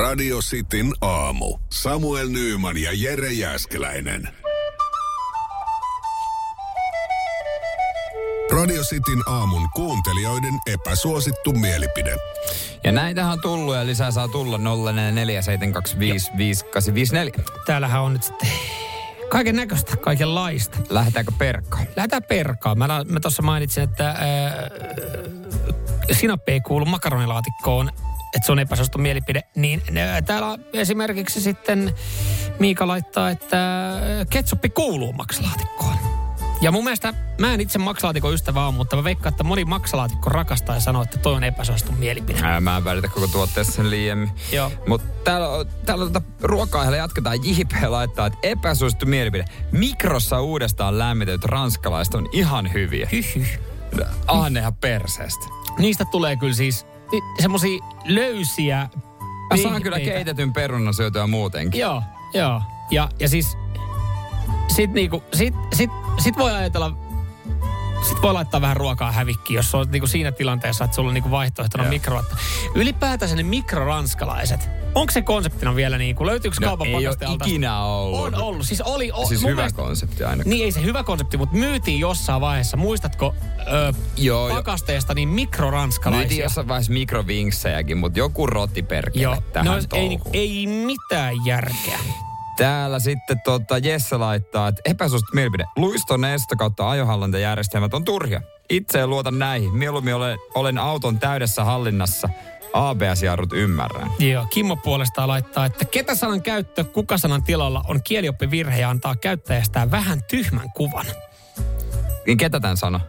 Radio Cityn aamu. Samuel Nyyman ja Jere Jäskeläinen. Radio Cityn aamun kuuntelijoiden epäsuosittu mielipide. Ja näitähän on tullut ja lisää saa tulla 0447255854. Täällähän on nyt sitten kaiken näköistä, kaikenlaista. Lähdetäänkö perkkaan? Lähdetään perkaan. Mä, mä tuossa mainitsin, että ää, sinappi ei kuulu makaronilaatikkoon, että se on epäsuosittu mielipide. Niin ää, täällä esimerkiksi sitten Miika laittaa, että ketsuppi kuuluu maksalaatikkoon. Ja mun mielestä, mä en itse maksalaatikon ystävä ole, mutta mä veikkaan, että moni maksalaatikko rakastaa ja sanoo, että toi on epäsuosittu mielipide. Ää, mä en välitä koko tuotteessa sen liiemmin. Joo. Mutta täällä, täällä on tota ruokaa jatketaan. JP laittaa, että epäsuosittu mielipide. Mikrossa uudestaan lämmitetyt ranskalaiset on ihan hyviä. Hyhy. Ahnehan perseestä. Niistä tulee kyllä siis semmosia löysiä Mä saan kyllä keitetyn perunan syötyä muutenkin. Joo, joo. Ja, ja siis sit niinku, sit, sit, sit voi ajatella, sit voi laittaa vähän ruokaa hävikkiin, jos on niinku siinä tilanteessa, että sulla on niinku vaihtoehtona Joo. mikro. Ylipäätänsä ne mikroranskalaiset, onko se konseptina vielä niinku, löytyykö No, kaupan ei ole ikinä ollut. On ollut, siis oli. O, Siis hyvä mielestä- konsepti ainakaan. Niin ei se hyvä konsepti, mutta myytiin jossain vaiheessa, muistatko, ö, Joo, jo. pakasteesta niin mikroranskalaisia. Myytiin jossain vaiheessa mikrovinksejäkin, mutta joku roti perkele Joo, tähän no, ei, touhuun. niinku, ei mitään järkeä. Täällä sitten tota Jesse laittaa, että epäsuosittu mielipide. Luiston esto kautta ajohallintajärjestelmät on turhia. Itse en luota näihin. Mieluummin olen, olen auton täydessä hallinnassa. ABS-jarrut ymmärrän. Joo, Kimmo puolestaan laittaa, että ketä sanan käyttö kuka sanan tilalla on kielioppivirhe ja antaa käyttäjästään vähän tyhmän kuvan. Niin ketä tämän sano?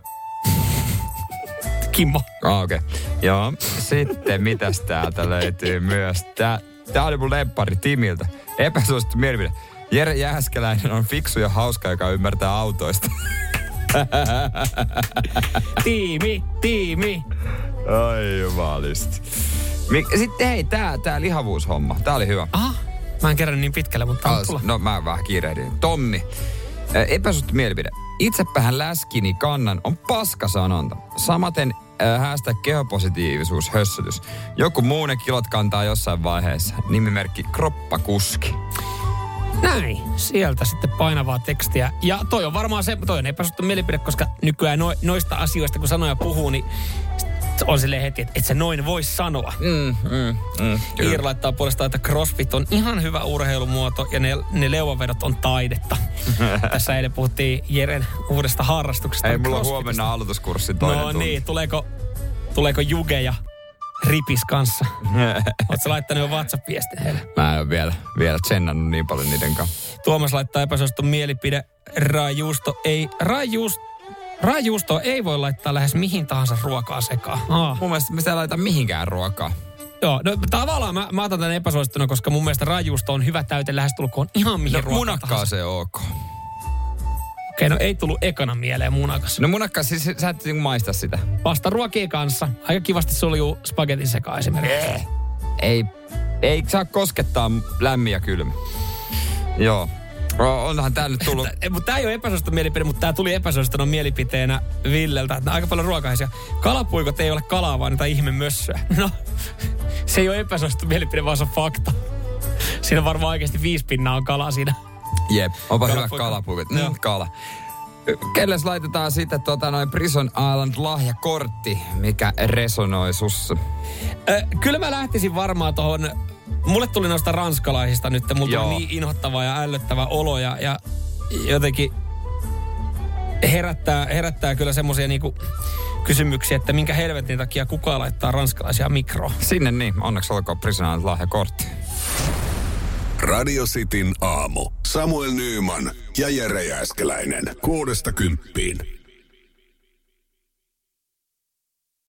Kimmo. Ah, okei. Okay. Joo. Sitten mitäs täältä löytyy myös? Tää, tää oli mun lemppari Timiltä. Epäsuosittu mielipide. Jere Jääskeläinen on fiksu ja hauska, joka ymmärtää autoista. Tiimi, tiimi. Ai jumalisti. Mik- Sitten hei, tää, tää lihavuushomma. Tää oli hyvä. Aha, mä en kerran niin pitkälle, mutta on tulla. No mä vähän kiirehdin. Tommi. Epäsuosittu mielipide. Itsepäähän läskini kannan on paskasanonta. Samaten äh, hashtag kehopositiivisuus hössötys. Joku muu ne kilot kantaa jossain vaiheessa. Nimimerkki kroppakuski. Näin, sieltä sitten painavaa tekstiä. Ja toi on varmaan se, toi on epäsuosittu mielipide, koska nykyään no, noista asioista, kun sanoja puhuu, niin on silleen heti, että et sä noin voi sanoa. Mm, mm, mm, Iir laittaa puolestaan, että crossfit on ihan hyvä urheilumuoto ja ne, ne leuvavedot on taidetta. Tässä eilen puhuttiin Jeren uudesta harrastuksesta. Ei mulla huomenna aloituskurssin toinen No tunti. niin, tuleeko, tuleeko Juge ja Ripis kanssa? Oletko laittanut jo WhatsApp-viestin heille? Mä en ole vielä, vielä tsennannut niin paljon niiden kanssa. Tuomas laittaa epäsuosittu mielipide. Raajuusto ei, raajuusto, raajuusto ei voi laittaa lähes mihin tahansa ruokaa sekaan. Aa. Mun mielestä me sitä laita mihinkään ruokaa. Joo, no tavallaan mä, mä otan tämän epäsuosittuna, koska mun mielestä raajuusto on hyvä täyte lähestulkoon ihan mihin No ruokaan munakkaa se ok. Okei, no ei tullut ekana mieleen munakas. No munakkaa, siis sä et niinku maista sitä. Vasta ruokien kanssa. Aika kivasti suljuu spagetin sekaan esimerkiksi. Ei, ei saa koskettaa lämmin ja kylmä. Joo. O- Onhan tää nyt tullut... Mutta tämä ei ole epäsuosittu mielipide, mutta tämä tuli epäsuosittuna mielipiteenä Villeltä. Että aika paljon ruokaisia. Kalapuikot ei ole kalaa, vaan niitä ihme mössöä. No, se ei ole epäsuosittu mielipide, vaan se on fakta. Siinä varmaan oikeasti viisi pinnaa on kalaa siinä. Jep, onpa hyvä kalapuikot. Joo. Mm, kala. Kelles laitetaan sitten tota noin Prison Island lahjakortti, mikä resonoi sussa? Ö, kyllä mä lähtisin varmaan tuohon... Mulle tuli noista ranskalaisista nyt, mulla tuli niin inhottava ja ällöttävä olo ja, ja jotenkin herättää, herättää kyllä semmoisia niinku kysymyksiä, että minkä helvetin takia kukaan laittaa ranskalaisia mikroon. Sinne niin, onneksi olkoon Prison Island lahjakortti. Radio Cityn aamu. Samuel Nyyman ja Jere Jäskeläinen. Kuudesta kymppiin.